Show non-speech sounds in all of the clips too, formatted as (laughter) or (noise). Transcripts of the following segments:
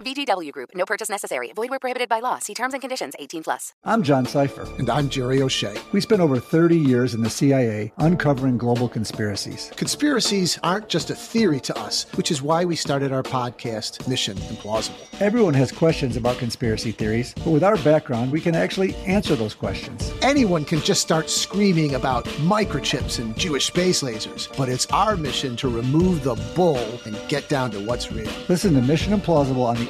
VGW Group. No purchase necessary. Void where prohibited by law. See terms and conditions. 18 plus. I'm John Sipher. And I'm Jerry O'Shea. We spent over 30 years in the CIA uncovering global conspiracies. Conspiracies aren't just a theory to us, which is why we started our podcast, Mission Implausible. Everyone has questions about conspiracy theories, but with our background, we can actually answer those questions. Anyone can just start screaming about microchips and Jewish space lasers, but it's our mission to remove the bull and get down to what's real. Listen to Mission Implausible on the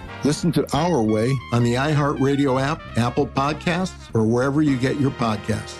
Listen to Our Way on the iHeartRadio app, Apple Podcasts, or wherever you get your podcasts.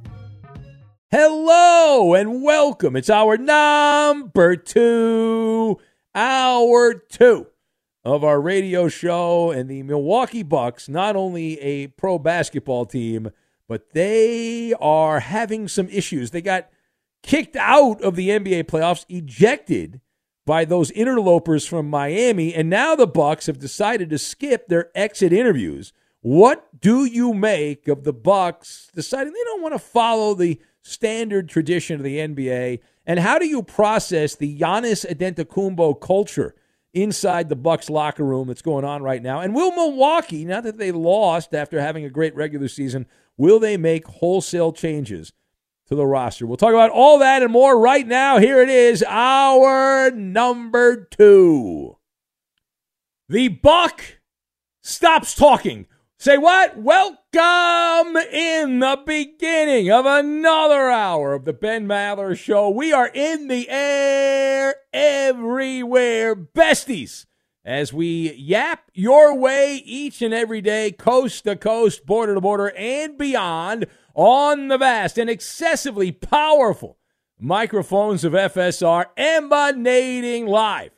Hello and welcome. It's our number two, hour two of our radio show. And the Milwaukee Bucks, not only a pro basketball team, but they are having some issues. They got kicked out of the NBA playoffs, ejected by those interlopers from Miami, and now the Bucks have decided to skip their exit interviews. What do you make of the Bucks deciding they don't want to follow the standard tradition of the NBA? And how do you process the Giannis Antetokounmpo culture inside the Bucks locker room that's going on right now? And will Milwaukee, now that they lost after having a great regular season, will they make wholesale changes to the roster? We'll talk about all that and more right now. Here it is, our number two. The Buck stops talking. Say what? Welcome in the beginning of another hour of the Ben Maller Show. We are in the air everywhere, besties, as we yap your way each and every day, coast to coast, border to border, and beyond on the vast and excessively powerful microphones of FSR emanating live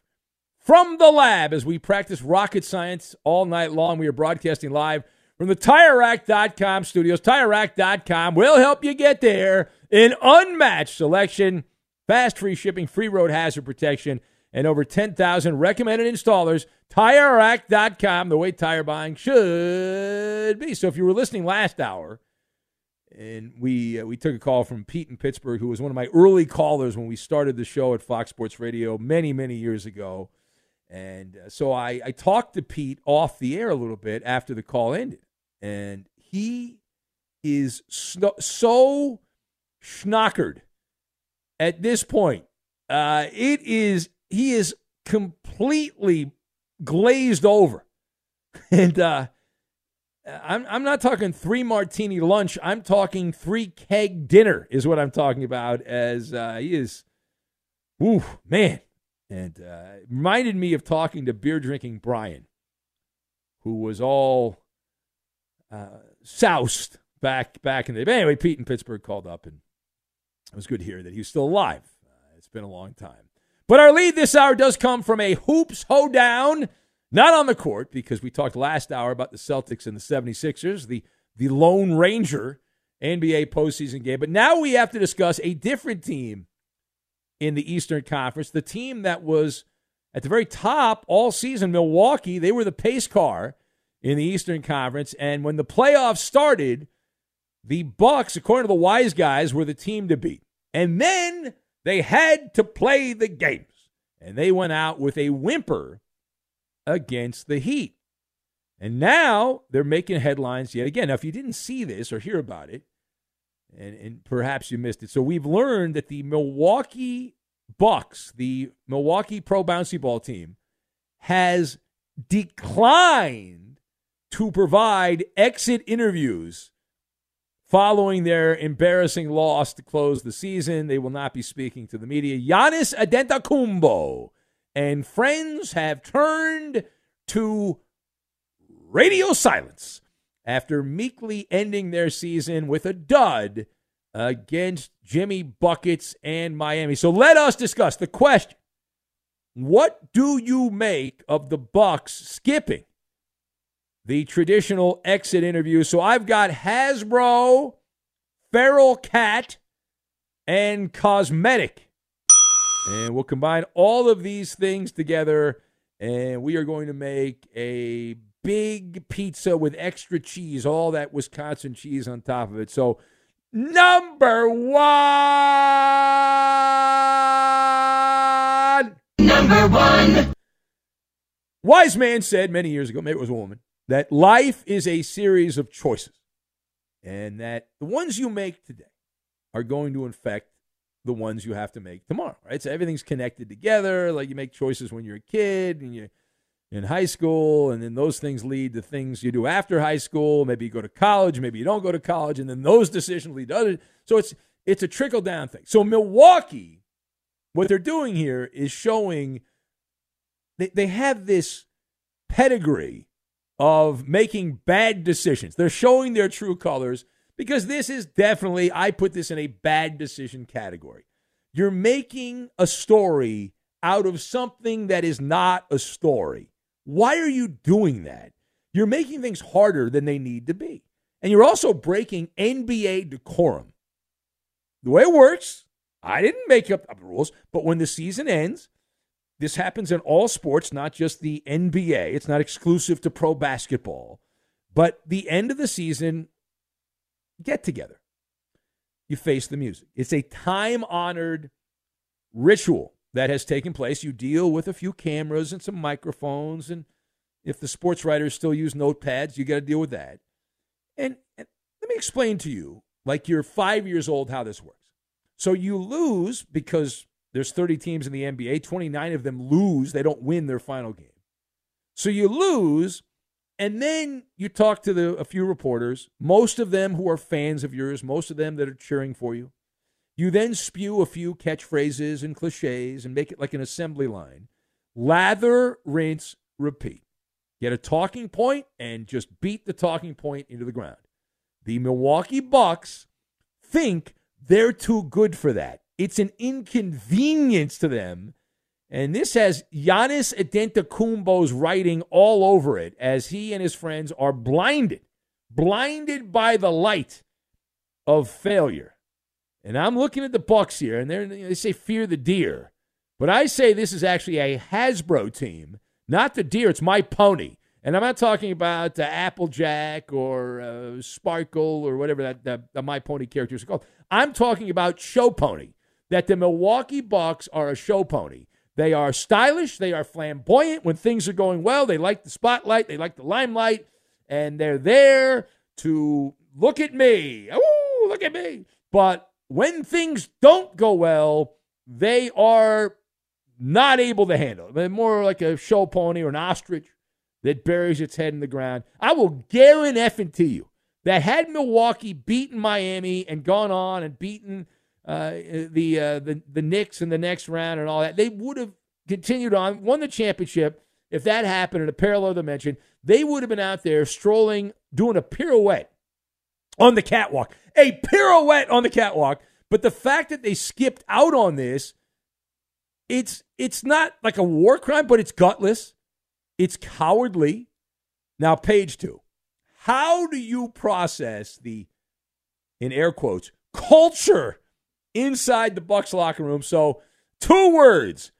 from the lab as we practice rocket science all night long. We are broadcasting live from the TireRack.com studios. TireRack.com will help you get there. An unmatched selection, fast free shipping, free road hazard protection, and over 10,000 recommended installers. TireRack.com, the way tire buying should be. So if you were listening last hour, and we uh, we took a call from Pete in Pittsburgh, who was one of my early callers when we started the show at Fox Sports Radio many many years ago. And uh, so I, I talked to Pete off the air a little bit after the call ended. And he is so, so schnockered at this point. Uh, it is, he is completely glazed over. (laughs) And uh, I'm, I'm not talking three martini lunch. I'm talking three keg dinner, is what I'm talking about, as uh, he is, ooh, man, and uh, reminded me of talking to beer drinking Brian, who was all uh, soused back back in the. But anyway, Pete in Pittsburgh called up, and it was good to hear that he was still alive. Uh, it's been a long time. But our lead this hour does come from a hoops hoedown, not on the court, because we talked last hour about the Celtics and the 76ers, the, the Lone Ranger NBA postseason game. But now we have to discuss a different team in the Eastern Conference. The team that was at the very top all season, Milwaukee, they were the pace car in the Eastern Conference. And when the playoffs started, the Bucks, according to the wise guys, were the team to beat. And then they had to play the games. And they went out with a whimper against the Heat. And now they're making headlines yet again. Now, if you didn't see this or hear about it, and, and perhaps you missed it. So we've learned that the Milwaukee Bucks, the Milwaukee Pro Bouncy Ball team, has declined to provide exit interviews following their embarrassing loss to close the season. They will not be speaking to the media. Giannis Antetokounmpo and friends have turned to radio silence after meekly ending their season with a dud against Jimmy Buckets and Miami. So let us discuss the question. What do you make of the Bucks skipping the traditional exit interview? So I've got Hasbro, Feral Cat, and Cosmetic. And we'll combine all of these things together and we are going to make a big pizza with extra cheese, all that Wisconsin cheese on top of it. So, number one. Number one. Wise man said many years ago, maybe it was a woman, that life is a series of choices. And that the ones you make today are going to affect the ones you have to make tomorrow, right? So everything's connected together. Like you make choices when you're a kid and you in high school, and then those things lead to things you do after high school. Maybe you go to college, maybe you don't go to college, and then those decisions lead to other. So it's it's a trickle down thing. So Milwaukee, what they're doing here is showing they, they have this pedigree of making bad decisions. They're showing their true colors because this is definitely, I put this in a bad decision category. You're making a story out of something that is not a story. Why are you doing that? You're making things harder than they need to be. And you're also breaking NBA decorum. The way it works, I didn't make up the rules, but when the season ends, this happens in all sports, not just the NBA. It's not exclusive to pro basketball. But the end of the season, get together. You face the music. It's a time honored ritual that has taken place. You deal with a few cameras and some microphones. And if the sports writers still use notepads, you got to deal with that. And, and let me explain to you, like you're five years old, how this works. So you lose because there's 30 teams in the NBA, 29 of them lose. They don't win their final game. So you lose and then you talk to the, a few reporters, most of them who are fans of yours, most of them that are cheering for you. You then spew a few catchphrases and cliches and make it like an assembly line. Lather, rinse, repeat. Get a talking point and just beat the talking point into the ground. The Milwaukee Bucks think they're too good for that. It's an inconvenience to them and this has Giannis Antetokounmpo's writing all over it as he and his friends are blinded, blinded by the light of failure. And I'm looking at the Bucks here, and they say fear the deer, but I say this is actually a Hasbro team, not the deer. It's my pony, and I'm not talking about uh, Applejack or uh, Sparkle or whatever that, that, that my pony characters are called. I'm talking about show pony. That the Milwaukee Bucks are a show pony they are stylish. They are flamboyant. When things are going well, they like the spotlight. They like the limelight. And they're there to look at me. Oh, look at me. But when things don't go well, they are not able to handle it. They're more like a show pony or an ostrich that buries its head in the ground. I will guarantee you that had Milwaukee beaten Miami and gone on and beaten uh, the uh, the the Knicks in the next round and all that, they would have continued on, won the championship. If that happened in a parallel dimension, they would have been out there strolling, doing a pirouette on the catwalk, a pirouette on the catwalk. But the fact that they skipped out on this, it's it's not like a war crime, but it's gutless, it's cowardly. Now, page two. How do you process the, in air quotes, culture inside the Bucks locker room. So, two words: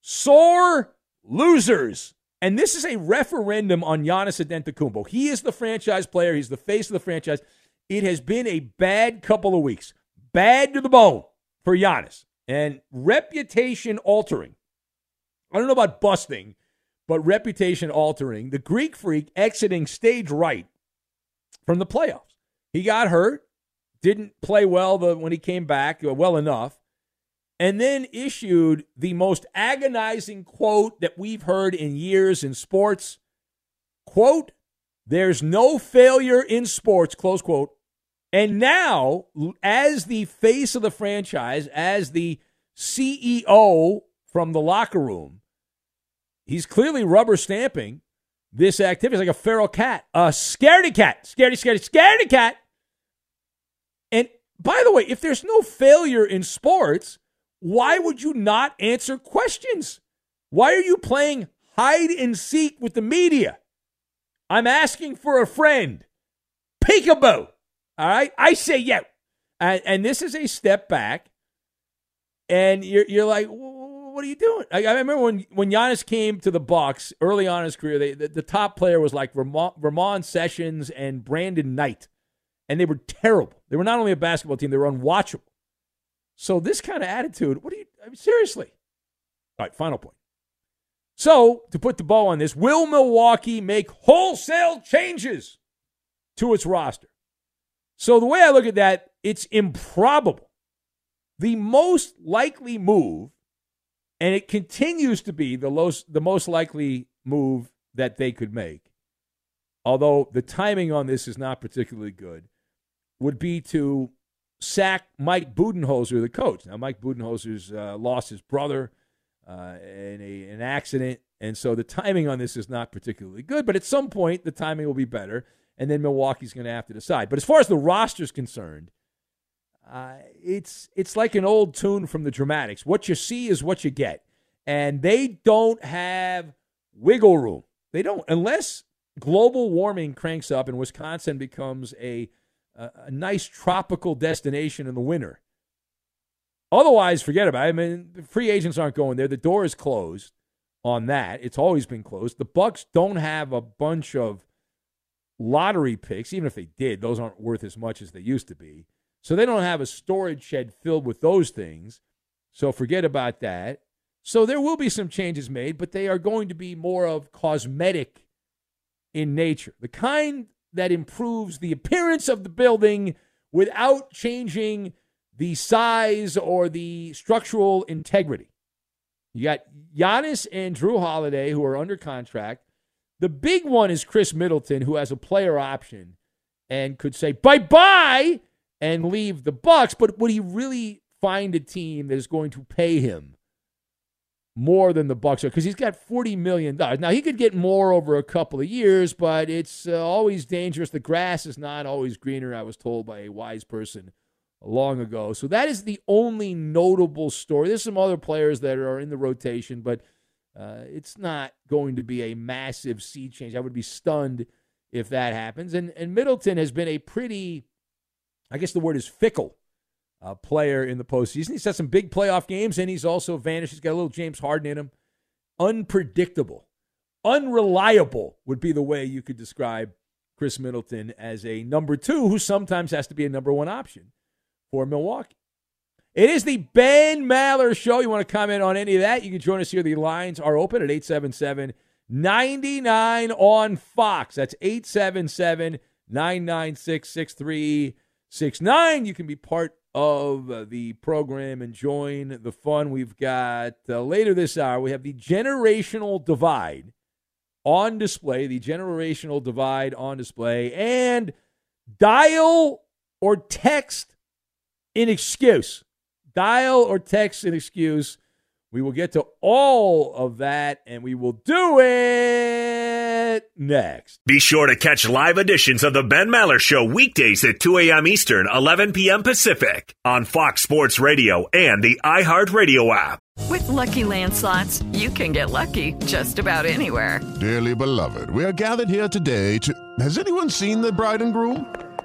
sore losers And this is a referendum on Giannis Antetokounmpo. He is the franchise player. He's the face of the franchise. It has been a bad couple of weeks, bad to the bone for Giannis, and reputation altering. I don't know about busting, but reputation altering. The Greek Freak exiting stage right from the playoffs. He got hurt, didn't play well when he came back, uh, well enough, and then issued the most agonizing quote that we've heard in years in sports. Quote, there's no failure in sports, close quote. And now, as the face of the franchise, as the CEO from the locker room, he's clearly rubber stamping this activity. It's like a feral cat, a scaredy cat, scaredy, scaredy, scaredy cat. And by the way, if there's no failure in sports, why would you not answer questions? Why are you playing hide and seek with the media? I'm asking for a friend. Peekaboo. All right. I say yeah. And, and this is a step back. And you're, you're like, what are you doing? I, I, remember when, when Giannis came to the Bucks early on in his career, they, the, the top player was like Ramon, Ramon Sessions and Brandon Knight. And they were terrible. They were not only a basketball team, they were unwatchable. So this kind of attitude, what are you? I mean, seriously. All right, final point. So to put the bow on this, will Milwaukee make wholesale changes to its roster? So the way I look at that, it's improbable. The most likely move, and it continues to be the most, the most likely move that they could make, although the timing on this is not particularly good, would be to sack Mike Budenholzer, the coach. Now, Mike Budenholzer's uh, lost his brother uh, in a, an accident, and so the timing on this is not particularly good. But at some point, the timing will be better, and then Milwaukee's going to have to decide. But as far as the roster's concerned, uh, it's it's like an old tune from the Dramatics. What you see is what you get, and they don't have wiggle room. They don't unless global warming cranks up and Wisconsin becomes a a, a nice tropical destination in the winter. Otherwise, forget about it. I mean, free agents aren't going there. The door is closed on that. It's always been closed. The Bucks don't have a bunch of lottery picks. Even if they did, those aren't worth as much as they used to be. So they don't have a storage shed filled with those things. So forget about that. So there will be some changes made, but they are going to be more of cosmetic in nature. The kind that improves the appearance of the building without changing the size or the structural integrity. You got Giannis and Jrue Holiday who are under contract. The big one is Khris Middleton, who has a player option and could say bye bye and leave the Bucks. But would he really find a team that is going to pay him more than the Bucks are because he's got forty million dollars. Now he could get more over a couple of years, but it's uh, always dangerous. The grass is not always greener. I was told by a wise person long ago. So that is the only notable story. There's some other players that are in the rotation, but uh, it's not going to be a massive sea change. I would be stunned if that happens. And and Middleton has been a pretty, I guess the word is fickle uh, player in the postseason. He's had some big playoff games, and he's also vanished. He's got a little James Harden in him. Unpredictable, unreliable would be the way you could describe Khris Middleton as a number two who sometimes has to be a number one option for Milwaukee. It is the Ben Maller Show. You want to comment on any of that? You can join us here. The lines are open at 877 99 on Fox. That's 877 996 6369. You can be part of the program and join the fun. We've got uh, later this hour, we have the generational divide on display, the generational divide on display, and dial or text an excuse. Dial or text an excuse. We will get to all of that and we will do it next. Be sure to catch live editions of The Ben Maller Show weekdays at 2 a.m. Eastern, 11 p.m. Pacific on Fox Sports Radio and the iHeartRadio app. With lucky landslots, you can get lucky just about anywhere. Dearly beloved, we are gathered here today to. Has anyone seen the bride and groom?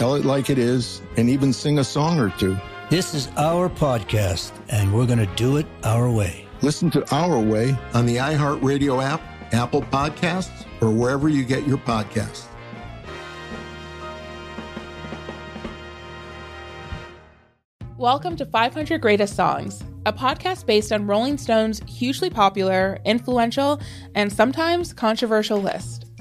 tell it like it is, and even sing a song or two. This is our podcast, and we're going to do it our way. Listen to Our Way on the iHeartRadio app, Apple Podcasts, or wherever you get your podcasts. Welcome to 500 Greatest Songs, a podcast based on Rolling Stone's hugely popular, influential, and sometimes controversial list.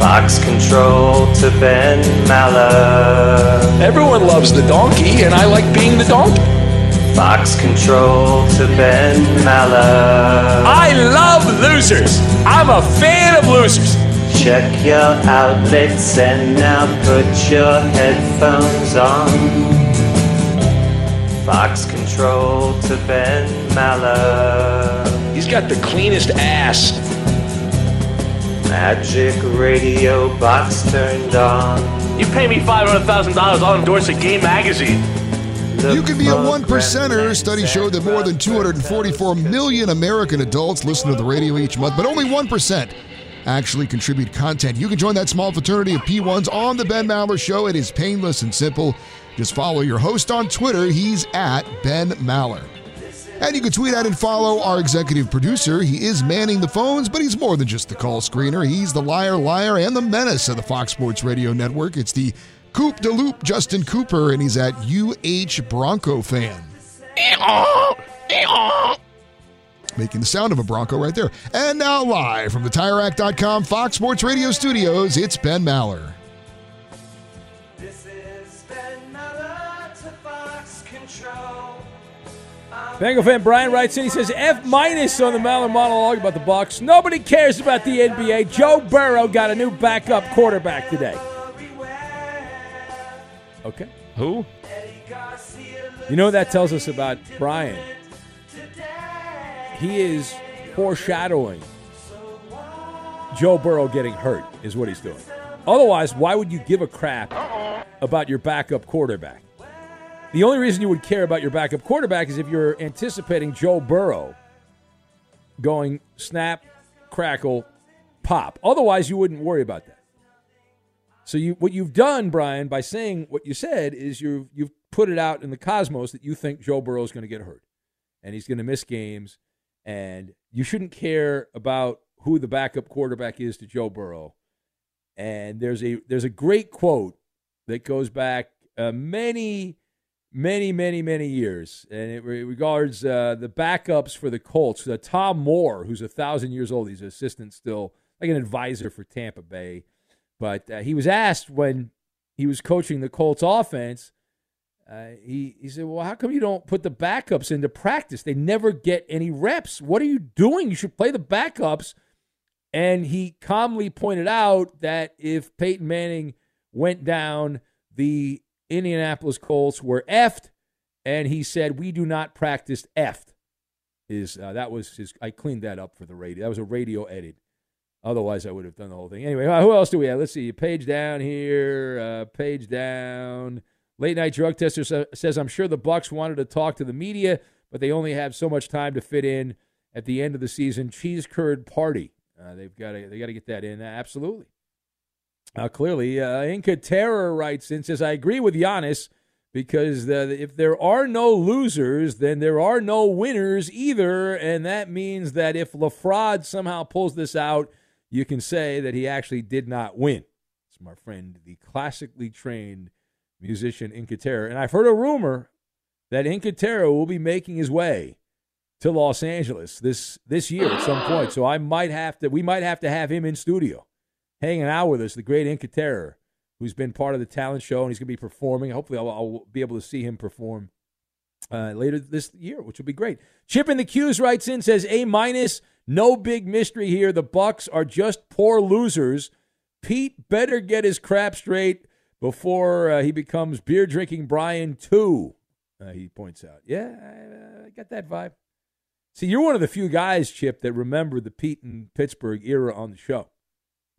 Fox control to Ben Maller. Everyone loves the donkey, and I like being the donkey. Fox control to Ben Maller. I love losers. I'm a fan of losers. Check your outlets and now put your headphones on. Fox control to Ben Maller. He's got the cleanest ass. Magic radio box turned on. You pay me $500,000, I'll endorse a gay magazine. The you can be a one percenter. Studies showed that more than 244 million American adults listen to the radio each month, but only 1% actually contribute content. You can join that small fraternity of P1s on The Ben Maller Show. It is painless and simple. Just follow your host on Twitter. He's at Ben Maller. And you can tweet at and follow our executive producer. He is manning the phones, but he's more than just the call screener. He's the liar, liar, and the menace of the Fox Sports Radio Network. It's the Coop de Loop Justin Cooper, and he's at UH Bronco fan. Making the sound of a Bronco right there. And now, live from the TireRack.com Fox Sports Radio studios, it's Ben Maller. Bengal fan Brian writes in. He says F minus on the Maller monologue about the Bucks. Nobody cares about the NBA. Joe Burrow got a new backup quarterback today. Okay. Who? You know what that tells us about Brian? He is foreshadowing Joe Burrow getting hurt, is what he's doing. Otherwise, why would you give a crap about your backup quarterback? The only reason you would care about your backup quarterback is if you're anticipating Joe Burrow going snap, crackle, pop. Otherwise, you wouldn't worry about that. So you, what you've done, Brian, by saying what you said, is you've you've put it out in the cosmos that you think Joe Burrow is going to get hurt, and he's going to miss games, and you shouldn't care about who the backup quarterback is to Joe Burrow. And there's a there's a great quote that goes back uh, many, many, many, many years, and it regards uh, the backups for the Colts. Uh, Tom Moore, who's a thousand years old, he's an assistant still, like an advisor for Tampa Bay. But uh, he was asked when he was coaching the Colts offense, uh, he, he said, Well, how come you don't put the backups into practice? They never get any reps. What are you doing? You should play the backups. And he calmly pointed out that if Peyton Manning went down, the Indianapolis Colts were effed. And he said, We do not practice effed. Is uh, that was his? I cleaned that up for the radio. That was a radio edit. Otherwise, I would have done the whole thing. Anyway, who else do we have? Let's see. Page down here. Uh, page down. Late night drug tester sa- says, "I'm sure the Bucks wanted to talk to the media, but they only have so much time to fit in at the end of the season. Cheese curd party. Uh, they've got to they got to get that in. absolutely. Uh, clearly, uh, Inca Terror writes and says, "I agree with Giannis." Because the, if there are no losers, then there are no winners either. And that means that if LaFraud somehow pulls this out, you can say that he actually did not win. It's my friend, the classically trained musician Inca Terror. And I've heard a rumor that Inca Terror will be making his way to Los Angeles this this year at some point. So I might have to we might have to have him in studio hanging out with us, the great Inca Terror, who's been part of the talent show and he's going to be performing. Hopefully I'll, I'll be able to see him perform uh, later this year, which will be great. Chip in the Q's writes in says A minus, no big mystery here. The Bucks are just poor losers. Pete better get his crap straight before uh, he becomes beer drinking Brian too. Uh, he points out. Yeah, I, I got that vibe. See, you're one of the few guys, Chip, that remember the Pete and Pittsburgh era on the show.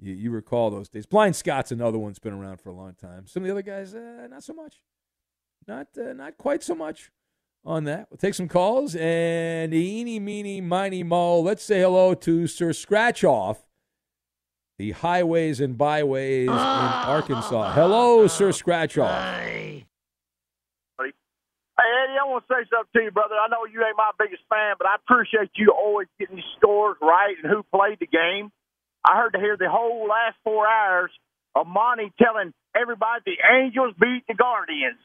You, you recall those days. Blind Scott's another one that's been around for a long time. Some of the other guys, uh, not so much. Not uh, not quite so much on that. We'll take some calls and eeny, meeny, miny, mo. Let's say hello to Sir Scratch Off, the highways and byways in Arkansas. Hello, Sir Scratch Off. Hey, Eddie, I want to say something to you, brother. I know you ain't my biggest fan, but I appreciate you always getting these scores right and who played the game. I heard to hear the whole last four hours of Monty telling everybody the Angels beat the Guardians.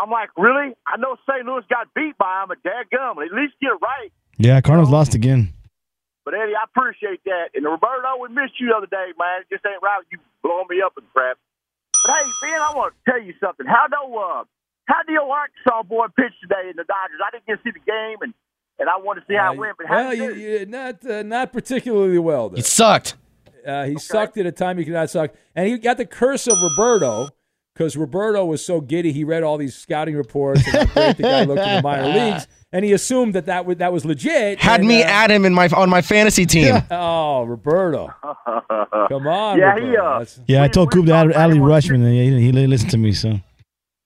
I'm like, really? I know St. Louis got beat by them, but dadgum, at least get it right. Yeah, Cardinals lost again. But Eddie, I appreciate that. And Roberto, we missed you the other day, man. It just ain't right. You blowing me up and crap. But hey, Ben, I want to tell you something. How do uh, how do your Arkansas boy pitch today in the Dodgers? I didn't get to see the game, and and I want to see how Uh, it went. But how well, did you, you, not uh, not particularly well. Though. It sucked. Uh, he sucked at a time he could not suck, and he got the curse of Roberto because Roberto was so giddy. He read all these scouting reports and how great the guy looked in the minor (laughs) leagues, and he assumed that that was, that was legit. Had and, me uh, at him in my on my fantasy team. (laughs) Oh, Roberto! (laughs) Come on, Yeah, Roberto. he, uh, Yeah, I told Coop that Ali Rushman, and he, he listened to me. So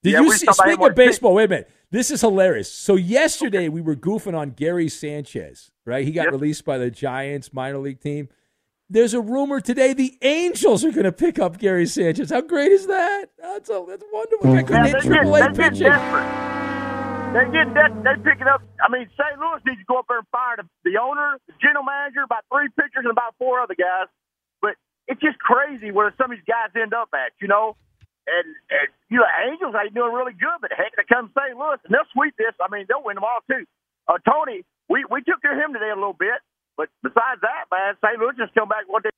Did Yeah, you we see? talked about of baseball, wait a minute. This is hilarious. So yesterday we were goofing on Gary Sanchez, right? He got Yep. released by the Giants minor league team. There's a rumor today the Angels are going to pick up Gary Sanchez. How great is that? That's a, that's wonderful. Yeah, they get, Triple they get pitching. desperate. They're getting they're picking up. I mean, St. Louis needs to go up there and fire the, the owner, the general manager, about three pitchers, and about four other guys. But it's just crazy where some of these guys end up at, you know. And, and you know, Angels ain't doing really good, but heck, they come St. Louis and they'll sweep this. I mean, they'll win them all too. Uh, Tony, we we took care of him today a little bit, but besides that, man, St. Louis just come back one day.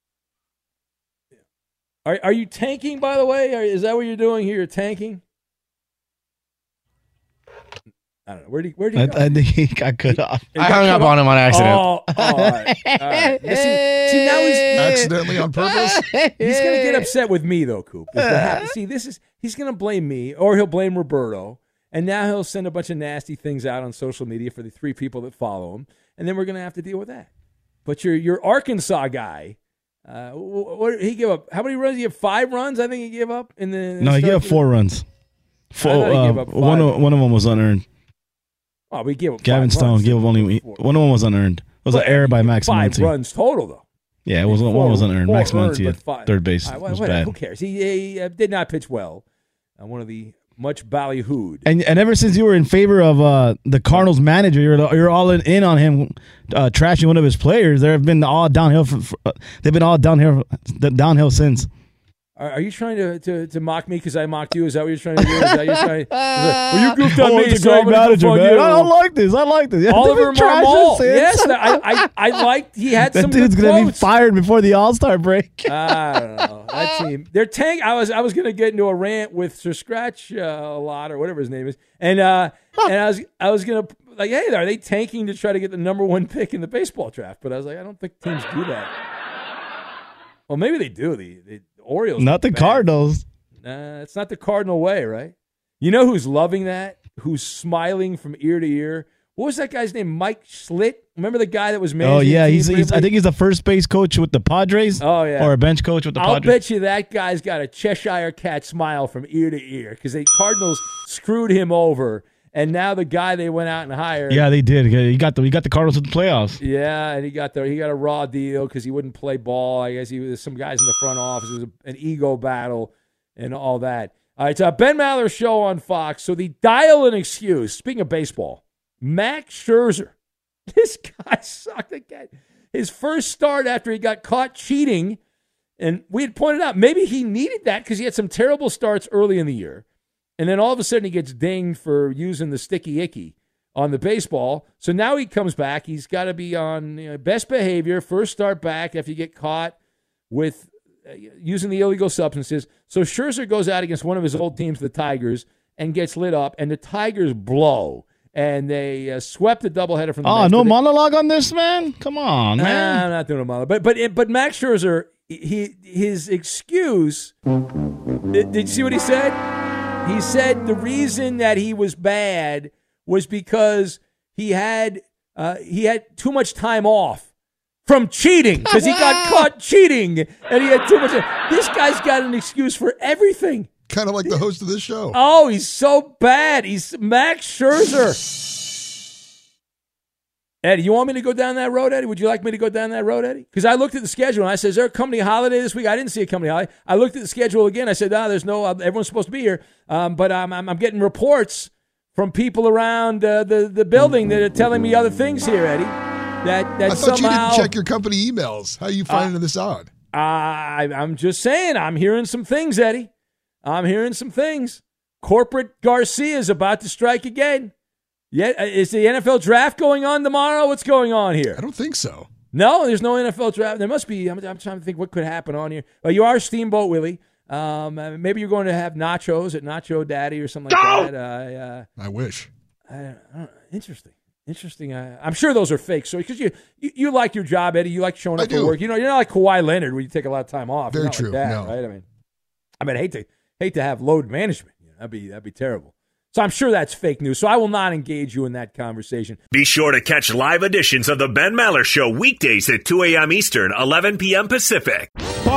Are, are you tanking, by the way? Is that what you're doing here? You're tanking? I don't know. Where do you, where do you I, go? I think he got cut off. He I hung up on him on accident. Oh, all right. All right. See, see, now he's (laughs) Accidentally on purpose? He's going to get (laughs) upset with me, though, Coop. is what happens. (laughs) See, this is he's going to blame me or he'll blame Roberto. And now he'll send a bunch of nasty things out on social media for the three people that follow him. And then we're going to have to deal with that. But your, your Arkansas guy, uh, what, what he gave up? How many runs? He gave five runs. I think he gave up in the. No, he gave up four runs. Four, thought he uh, gave up one, of, one of them was unearned. Oh, we gave up. Gavin Stone gave up only one them was unearned. It was an error by Max Five Muncy. runs total though. Yeah, it was one was unearned. Max Muncy at third base right, was bad. Who cares? He, he uh, did not pitch well. Uh, one of the much ballyhooed. And and ever since you were in favor of uh, the Cardinals manager, you're you're all in, in on him uh, trashing one of his players. There have been all downhill. For, for, uh, they've been all downhill downhill since. Are, are you trying to, to, to mock me because I mocked you? Is that what you're trying to do? Is that you're trying? is well, you (laughs) goofed on Oh, me, so I'm great manager, man. you. I, I like this. I like this. Oliver Marmol. Yes, I, I I liked. He had (laughs) that some dude's good gonna be fired before the All Star break. I don't know. That (laughs) team, they're tank. I was I was gonna get into a rant with Sir Scratch uh, a lot or whatever his name is, and uh, and I was I was gonna like, hey, are they tanking to try to get the number one pick in the baseball draft? But I was like, I don't think teams do that. Well, maybe they do. The, the Orioles, Not the bad. Cardinals. Nah, it's not the Cardinal way, right? You know who's loving that? Who's smiling from ear to ear? What was that guy's name? Mike Shildt. Remember the guy that was managing? Oh yeah, he's, he's I think he's the first base coach with the Padres. Oh, yeah. or a bench coach with the Padres. I'll bet you that guy's got a Cheshire cat smile from ear to ear because the Cardinals screwed him over, and now the guy they went out and hired. Yeah, they did. He got the he got the Cardinals to the playoffs. Yeah, and he got the he got a raw deal because he wouldn't play ball. I guess he was some guys in the front office. It was a, an ego battle and all that. All right, so uh, Ben Maller show on Fox. So the dial an excuse. Speaking of baseball, Max Scherzer, (laughs) this guy sucked again. His first start after he got caught cheating, and we had pointed out maybe he needed that because he had some terrible starts early in the year, and then all of a sudden he gets dinged for using the sticky icky on the baseball. So now he comes back. He's got to be on you know, best behavior, first start back after you get caught with uh, using the illegal substances. So Scherzer goes out against one of his old teams, the Tigers, and gets lit up, and the Tigers blow. And they uh, swept the doubleheader from the Oh, Mets, no monologue on this man. Come on, Nah, man. I'm not doing a monologue. But but but Max Scherzer, he his excuse. Did, did you see what he said? He said the reason that he was bad was because he had uh, he had too much time off from cheating because he got (laughs) caught cheating and he had too much. This guy's got an excuse for everything. Kind of like the host of this show. Oh, he's so bad. He's Max Scherzer. Eddie, you want me to go down that road, Eddie? Would you like me to go down that road, Eddie? Because I looked at the schedule and I said, "Is there a company holiday this week?" I didn't see a company holiday. I looked at the schedule again. I said, "No, there's no. Uh, everyone's supposed to be here." Um, but um, I'm, I'm getting reports from people around uh, the the building that are telling me other things here, Eddie. That that I thought somehow you didn't check your company emails. How are you finding this out? I, I'm just saying, I'm hearing some things, Eddie. I'm hearing some things. Corporate Garcia is about to strike again. Yeah, uh, is the NFL draft going on tomorrow? What's going on here? I don't think so. No, there's no NFL draft. There must be. I'm, I'm trying to think what could happen on here. Well, you are Steamboat Willie. Um, uh, maybe you're going to have nachos at Nacho Daddy or something like that. Uh, uh, I wish. I, I don't. Interesting. Interesting. Uh, I'm sure those are fake. So because you, you you like your job, Eddie, you like showing up for do. work. You know, you're not like Kawhi Leonard where you take a lot of time off. Very not true, Like that, no. Right. I mean, I mean, I hate to hate to have load management. You know, that'd be that'd be terrible. So I'm sure that's fake news. So I will not engage you in that conversation. Be sure to catch live editions of The Ben Maller Show weekdays at 2 a.m. Eastern, 11 p.m. Pacific.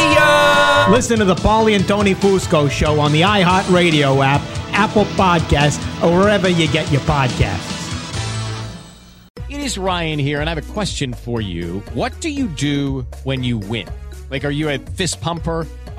See ya! Listen to the Paulie and Tony Fusco show on the iHeartRadio app, Apple Podcasts, or wherever you get your podcasts. It is Ryan here, and I have a question for you. What do you do when you win? Like, are you a fist pumper?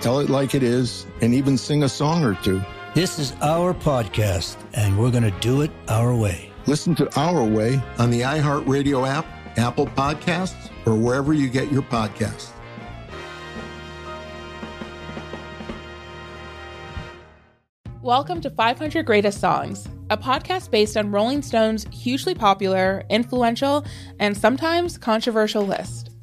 tell it like it is, and even sing a song or two. This is our podcast, and we're going to do it our way. Listen to Our Way on the iHeartRadio app, Apple Podcasts, or wherever you get your podcasts. Welcome to 500 Greatest Songs, a podcast based on Rolling Stone's hugely popular, influential, and sometimes controversial list.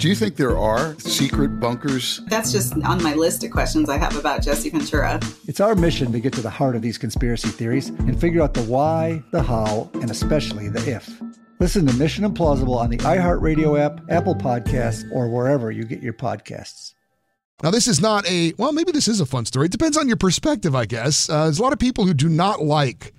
Do you think there are secret bunkers? That's just on my list of questions I have about Jesse Ventura. It's our mission to get to the heart of these conspiracy theories and figure out the why, the how, and especially the if. Listen to Mission Implausible on the iHeartRadio app, Apple Podcasts, or wherever you get your podcasts. Now, this is not a, well, maybe this is a fun story. It depends on your perspective, I guess. Uh, there's a lot of people who do not like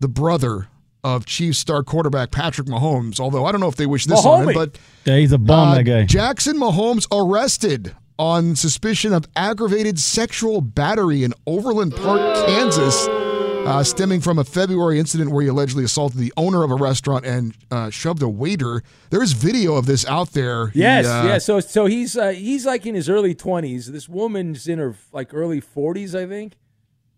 the brother of Chiefs star quarterback Patrick Mahomes, although I don't know if they wish this on him, but Yeah, he's a bum, uh, that guy. Jackson Mahomes arrested on suspicion of aggravated sexual battery in Overland Park, Kansas, uh, stemming from a February incident where he allegedly assaulted the owner of a restaurant and uh, shoved a waiter. There is video of this out there. He, Yes, uh, yeah. So so he's uh, he's like in his early twenties. This woman's in her like early forties, I think.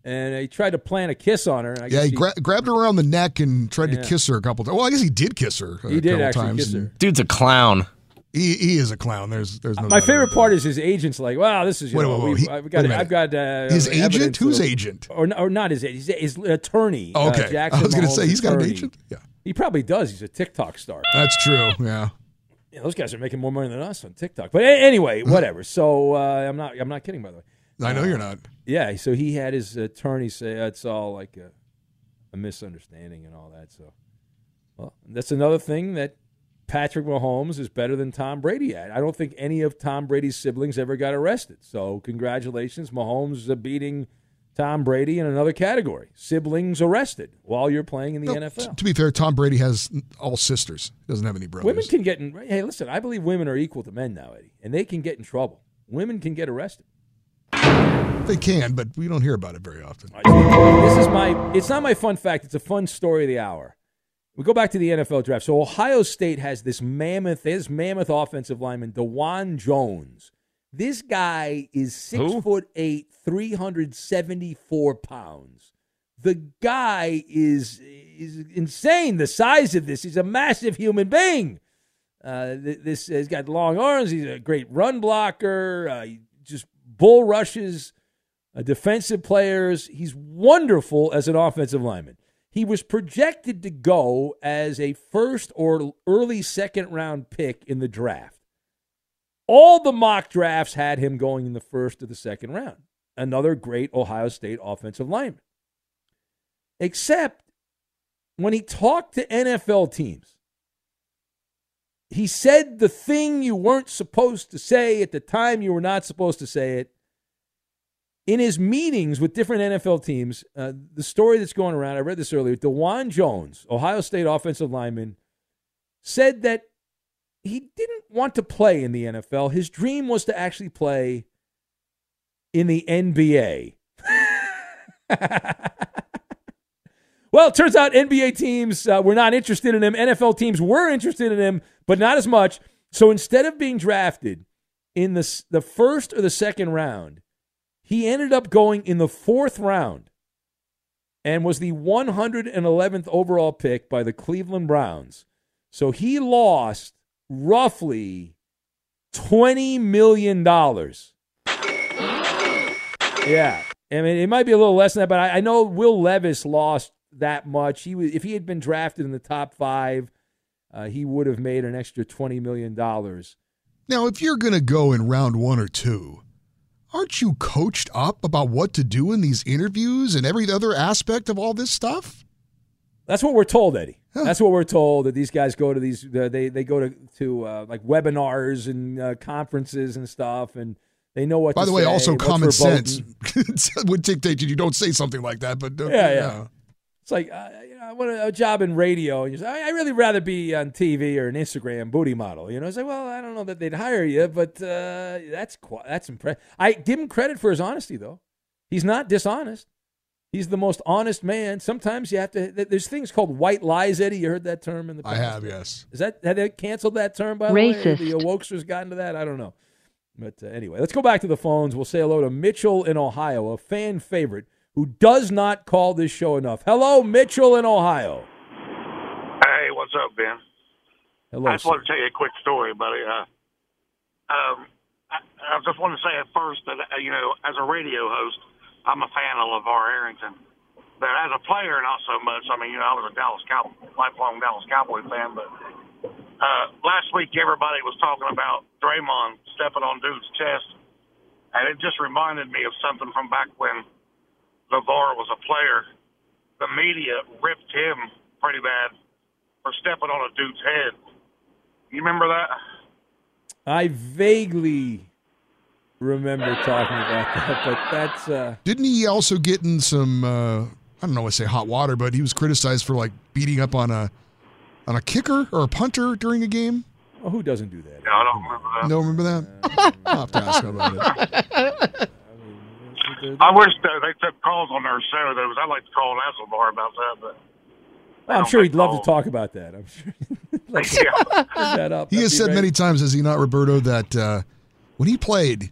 And he tried to plant a kiss on her. And I Yeah, guess he gra- grabbed her around the neck and tried Yeah. to kiss her a couple times. Well, I guess he did kiss her. A He did couple actually times. kiss her. Dude's a clown. He, he is a clown. There's there's no My favorite part is his agent's like, "Wow, this is you Wait, know, wait, wait, we've- he- I've wait got a minute. I've got uh, His agent? evidence Whose of- agent? Or, or not his agent? His, his attorney. Oh, uh, okay. Jackson (laughs) I was gonna say, he's got an attorney. agent? Yeah. he probably does. He's a TikTok star. That's true. Yeah. Yeah, those guys are making more money than us on TikTok. But anyway, whatever. So uh, I'm not I'm not kidding by the way. I know Uh, you're not. Yeah, so he had his attorney say it's all like a, a misunderstanding and all that. So, well, that's another thing that Patrick Mahomes is better than Tom Brady at. I don't think any of Tom Brady's siblings ever got arrested. So, congratulations, Mahomes, beating Tom Brady in another category. Siblings arrested while you're playing in the NFL. To be fair, Tom Brady has all sisters. He doesn't have any brothers. Women can get in. Hey, listen, I believe women are equal to men now, Eddie, and they can get in trouble. women can get arrested. They can, but we don't hear about it very often. This is my. It's not my fun fact. It's a fun story of the hour. We go back to the NFL draft. So Ohio State has this mammoth, this mammoth offensive lineman, Dawand Jones. This guy is six Who? foot eight, three hundred seventy four pounds. The guy is is insane. The size of this. He's a massive human being. Uh, this he's got long arms. He's a great run blocker. Uh, he just bull rushes uh, defensive players. He's wonderful as an offensive lineman. He was projected to go as a first or early second round pick in the draft. All the mock drafts had him going in the first or the second round. Another great Ohio State offensive lineman. Except when he talked to NFL teams, he said the thing you weren't supposed to say at the time you were not supposed to say it. In his meetings with different NFL teams, uh, the story that's going around, I read this earlier, Dawand Jones, Ohio State offensive lineman, said that he didn't want to play in the NFL. His dream was to actually play in the NBA. (laughs) Well, it turns out NBA teams uh, were not interested in him. NFL teams were interested in him, but not as much. So instead of being drafted in the, the first or the second round, he ended up going in the fourth round and was the 111th overall pick by the Cleveland Browns. So he lost roughly $20 million. Yeah. I mean, it might be a little less than that, but I, I know Will Levis lost that much. He was, if he had been drafted in the top five, uh, he would have made an extra twenty million dollars. Now, if you're going to go in round one or two, aren't you coached up about what to do in these interviews and every other aspect of all this stuff? That's what we're told, Eddie. That's what we're told that these guys go to these. Uh, they they go to to uh, like webinars and uh, conferences and stuff, and they know what. By the way, say, also common sense (laughs) would dictate that you don't say something like that. But uh, Yeah, yeah. It's like uh, I want a, a job in radio, and you say, I, I really rather be on TV or an Instagram booty model. You know, it's like, well, I don't know that they'd hire you, but uh, that's qu- that's impressive. I give him credit for his honesty, though. He's not dishonest. He's the most honest man. Sometimes you have to. There's things called white lies, Eddie. You heard that term in the past. I have, yes. Is that have they canceled that term by the way? Racist. The wokesters got into that. I don't know. But uh, anyway, let's go back to the phones. We'll say hello to Mitchell in Ohio, a fan favorite who does not call this show enough. Hello, Mitchell in Ohio. Hey, what's up, Ben? Hello. I just want to tell you a quick story, buddy. Uh, um, I, I just want to say at first that uh, you know, as a radio host, I'm a fan of LaVar Arrington, but as a player, not so much. I mean, you know, I was a Dallas Cow- lifelong Dallas Cowboy fan, but uh, last week everybody was talking about Draymond stepping on dude's chest, and it just reminded me of something from back when LaVar was a player. The media ripped him pretty bad for stepping on a dude's head. You remember that? I vaguely remember talking about that, but that's uh, Didn't he also get in some? Uh, I don't know what to say hot water, but he was criticized for like beating up on a on a kicker or a punter during a game. well, who doesn't do that? No, I don't remember that. No, remember that? (laughs) I'll have to ask about it. (laughs) I wish that they took calls on their show. There was I like to call an Hasselbar about that, but Well, I'm sure he'd love to talk about that. I'm sure. Like, (laughs) (laughs) bring that up. He That'd has said great. many times, has he not, Roberto, that uh, when he played,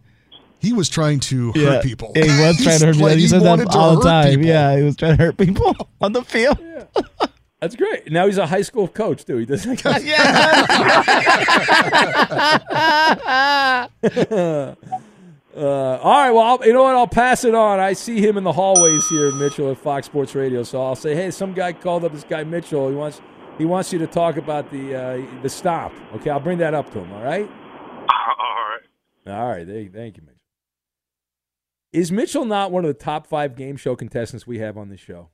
he was trying to hurt Yeah, people. yeah, he was (laughs) trying to hurt He's people. He he said wanted that to all the hurt time. people. Yeah, he was trying to hurt people on the field. That's great. Now he's a high school coach too. He does. Uh, all right. Well, I'll, you know what? I'll pass it on. I see him in the hallways here, Mitchell, at Fox Sports Radio. So I'll say, hey, some guy called up this guy Mitchell. He wants he wants you to talk about the uh, the stop. Okay, I'll bring that up to him. All right. (laughs) all right. All right. Thank, thank you, Mitchell. Is Mitchell not one of the top five game show contestants we have on this show?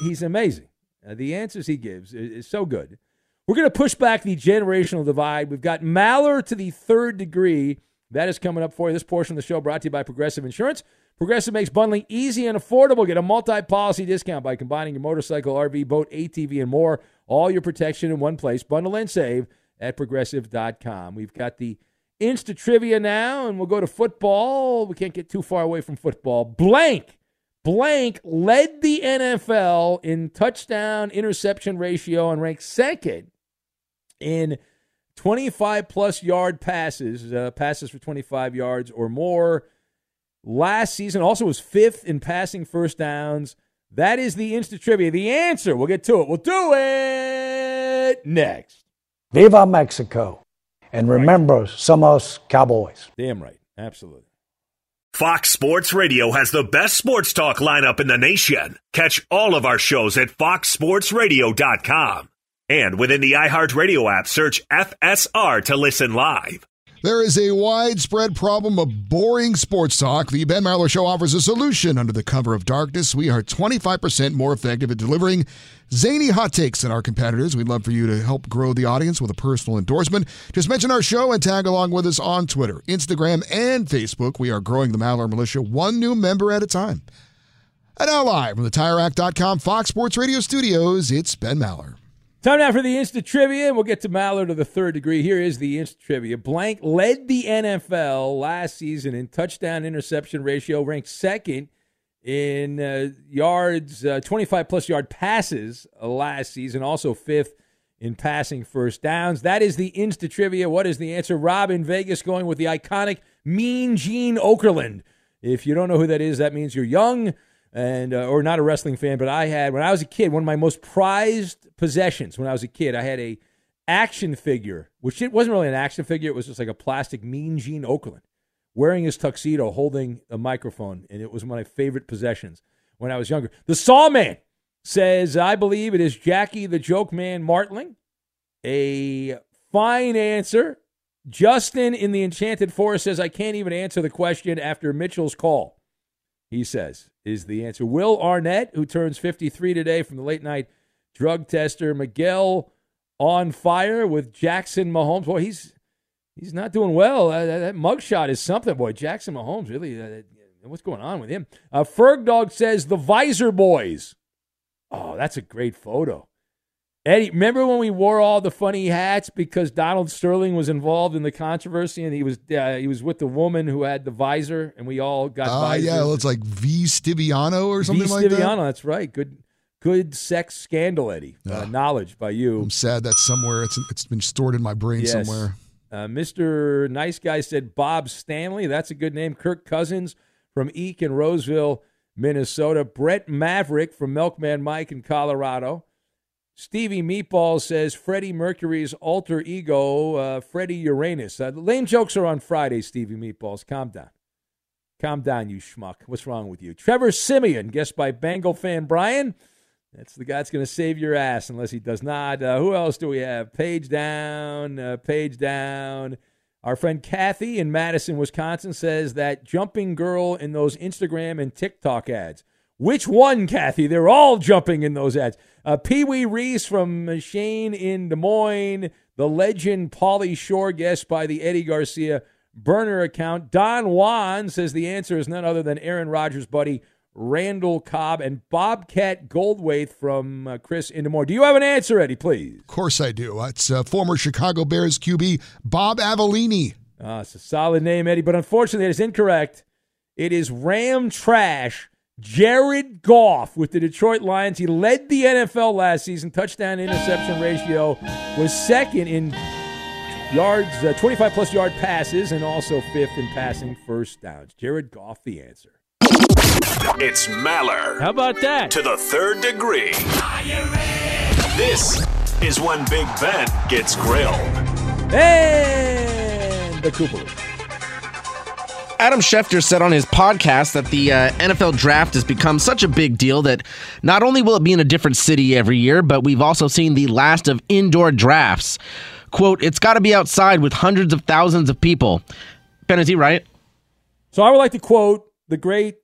He's amazing. Uh, the answers he gives is, is so good. We're going to push back the generational divide. We've got Maller to the third degree. That is coming up for you. This portion of the show brought to you by Progressive Insurance. Progressive makes bundling easy and affordable. Get a multi policy discount by combining your motorcycle, RV, boat, ATV, and more. All your protection in one place. Bundle and save at progressive.com. We've got the Insta trivia now, and we'll go to football. We can't get too far away from football. Blank, blank led the NFL in touchdown interception ratio and ranked second in 25 plus yard passes, uh, passes for 25 yards or more. Last season also was fifth in passing first downs. That is the Insta trivia. The answer, we'll get to it. We'll do it next. Viva Mexico. And remember, somos Cowboys. Damn right. Absolutely. Fox Sports Radio has the best sports talk lineup in the nation. Catch all of our shows at foxsportsradio.com. And within the iHeartRadio app, search FSR to listen live. There is a widespread problem of boring sports talk. The Ben Maller Show offers a solution under the cover of darkness. We are 25% more effective at delivering zany hot takes than our competitors. We'd love for you to help grow the audience with a personal endorsement. Just mention our show and tag along with us on Twitter, Instagram, and Facebook. We are growing the Maller Militia one new member at a time. And now live from the TireRack.com Fox Sports Radio studios, it's Ben Maller. Time now for the instant trivia, and we'll get to Maller of the third degree. Here is the instant trivia. Blank led the NFL last season in touchdown interception ratio, ranked second in uh, yards, uh, 25 plus yard passes uh, last season, also fifth in passing first downs. That is the instant trivia. What is the answer? Rob in Vegas going with the iconic Mean Gene Okerlund. If you don't know who that is, that means you're young and uh, or not a wrestling fan, but I had when I was a kid one of my most prized possessions when I was a kid. I had a action figure, which it wasn't really an action figure; it was just like a plastic Mean Gene Okerlund wearing his tuxedo, holding a microphone, and it was one of my favorite possessions when I was younger. The Sawman says, "I believe it is Jackie the Joke Man Martling." A fine answer. Justin in the Enchanted Forest says, "I can't even answer the question after Mitchell's call." He says, is the answer. Will Arnett, who turns 53 today from the late night drug tester. Miguel on fire with Jackson Mahomes. Boy, he's he's not doing well. Uh, that, mugshot is something, boy. Jackson Mahomes, really, uh, what's going on with him? Uh, Ferg Dog says the Visor Boys. Oh, that's a great photo. Eddie, remember when we wore all the funny hats because Donald Sterling was involved in the controversy and he was uh, he was with the woman who had the visor and we all got Ah, visors. yeah, well, it's like V. Stiviano or something V. like that. V Stiviano, that's right. Good good sex scandal, Eddie. Uh, knowledge by you. I'm sad that somewhere it's it's been stored in my brain Yes. somewhere. Uh, Mr. Nice Guy said Bob Stanley. That's a good name. Kirk Cousins from Eek in Roseville, Minnesota. Brett Maverick from Milkman Mike in Colorado. Stevie Meatball says Freddie Mercury's alter ego, uh, Freddie Uranus. Uh, lame jokes are on Friday, Stevie Meatballs. Calm down. Calm down, you schmuck. What's wrong with you? Trevor Siemian, guessed by Bengal fan Brian. That's the guy that's going to save your ass unless he does not. Uh, who else do we have? Page down, uh, page down. Our friend Kathy in Madison, Wisconsin says that jumping girl in those Instagram and TikTok ads. Which one, Kathy? They're all jumping in those ads. Uh, Pee Wee Reese from Shane in Des Moines. The legend Pauly Shore, guest by the Eddie Garcia burner account. Don Juan says the answer is none other than Aaron Rodgers' buddy Randall Cobb and Bobcat Goldthwait from uh, Chris in Des Moines. Do you have an answer, Eddie, please? Of course I do. It's uh, former Chicago Bears QB Bob Avellini. Ah, it's a solid name, Eddie, but unfortunately, it is incorrect. It is Ram Trash Jared Goff with the Detroit Lions. He led the NFL last season. Touchdown interception ratio was second in yards, uh, 25 plus yard passes, and also fifth in passing first downs. Jared Goff, the answer. It's Maller. How about that? To the third degree. This is when Big Ben gets grilled. And the Cooper. Adam Schefter said on his podcast that the uh, NFL draft has become such a big deal that not only will it be in a different city every year, but we've also seen the last of indoor drafts. Quote, it's got to be outside with hundreds of thousands of people. Ben, is he right? So I would like to quote the great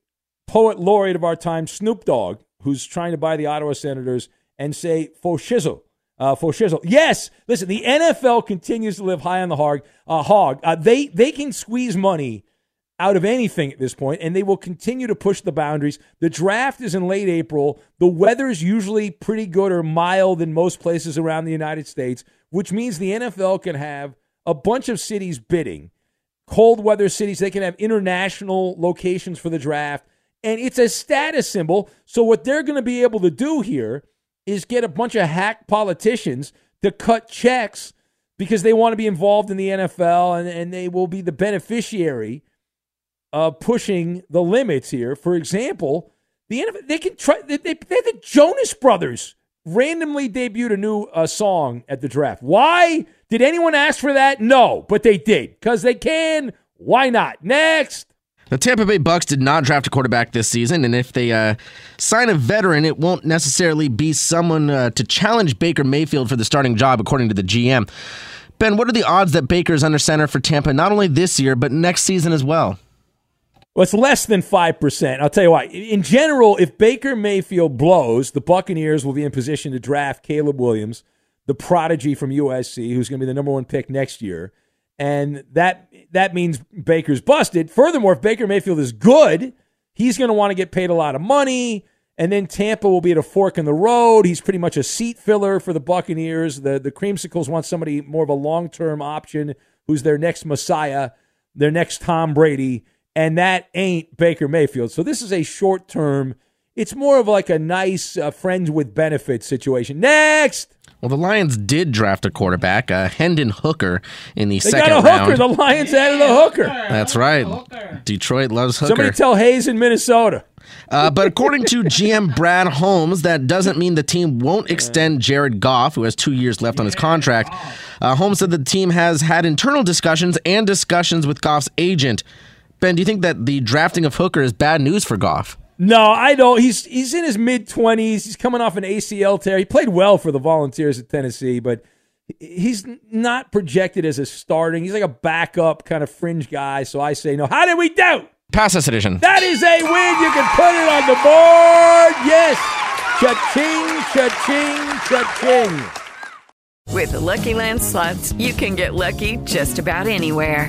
poet laureate of our time, Snoop Dogg, who's trying to buy the Ottawa Senators, and say, for shizzle. Uh, for shizzle. Yes, listen, the NFL continues to live high on the hog. Uh, hog. Uh, they, they can squeeze money out of anything at this point, and they will continue to push the boundaries. The draft is in late April. The weather is usually pretty good or mild in most places around the United States, which means the NFL can have a bunch of cities bidding. cold weather cities. They can have international locations for the draft. And it's a status symbol. So, what they're going to be able to do here is get a bunch of hack politicians to cut checks because they want to be involved in the NFL and, and they will be the beneficiary of pushing the limits here. For example, the NFL, they can try, they, they, the Jonas Brothers randomly debuted a new uh, song at the draft. Why? Did anyone ask for that? No, but they did because they can. Why not? Next. The Tampa Bay Bucks did not draft a quarterback this season, and if they uh, sign a veteran, it won't necessarily be someone uh, to challenge Baker Mayfield for the starting job, according to the GM. Ben, what are the odds that Baker is under center for Tampa not only this year but next season as well? Well, it's less than 5%. I'll tell you why. In general, if Baker Mayfield blows, the Buccaneers will be in position to draft Caleb Williams, the prodigy from USC, who's going to be the number one pick next year. And that that means Baker's busted. Furthermore, if Baker Mayfield is good, he's going to want to get paid a lot of money. And then Tampa will be at a fork in the road. He's pretty much a seat filler for the Buccaneers. The the creamsicles want somebody more of a long term option who's their next Messiah, their next Tom Brady and that ain't Baker Mayfield. So this is a short term. It's more of like a nice uh, friends with benefits situation. Next. Well, the Lions did draft a quarterback, uh, Hendon Hooker, in the they second got a round. hooker. The Lions added a hooker. That's right. Detroit loves hooker. Somebody tell Hayes in Minnesota. Uh, but according to GM Brad Holmes, that doesn't mean the team won't extend Jared Goff, who has two years left on his contract. Uh, Holmes said the team has had internal discussions and discussions with Goff's agent. Ben, do you think that the drafting of Hooker is bad news for Goff? No, I don't. He's he's in his mid twenties. He's coming off an ACL tear. He played well for the Volunteers at Tennessee, but he's not projected as a starting. He's like a backup kind of fringe guy. So I say no. How did we do? Pass this edition. That is a win. You can put it on the board. Yes. Cha-ching, cha-ching, cha-ching. With the Lucky Land slots, you can get lucky just about anywhere.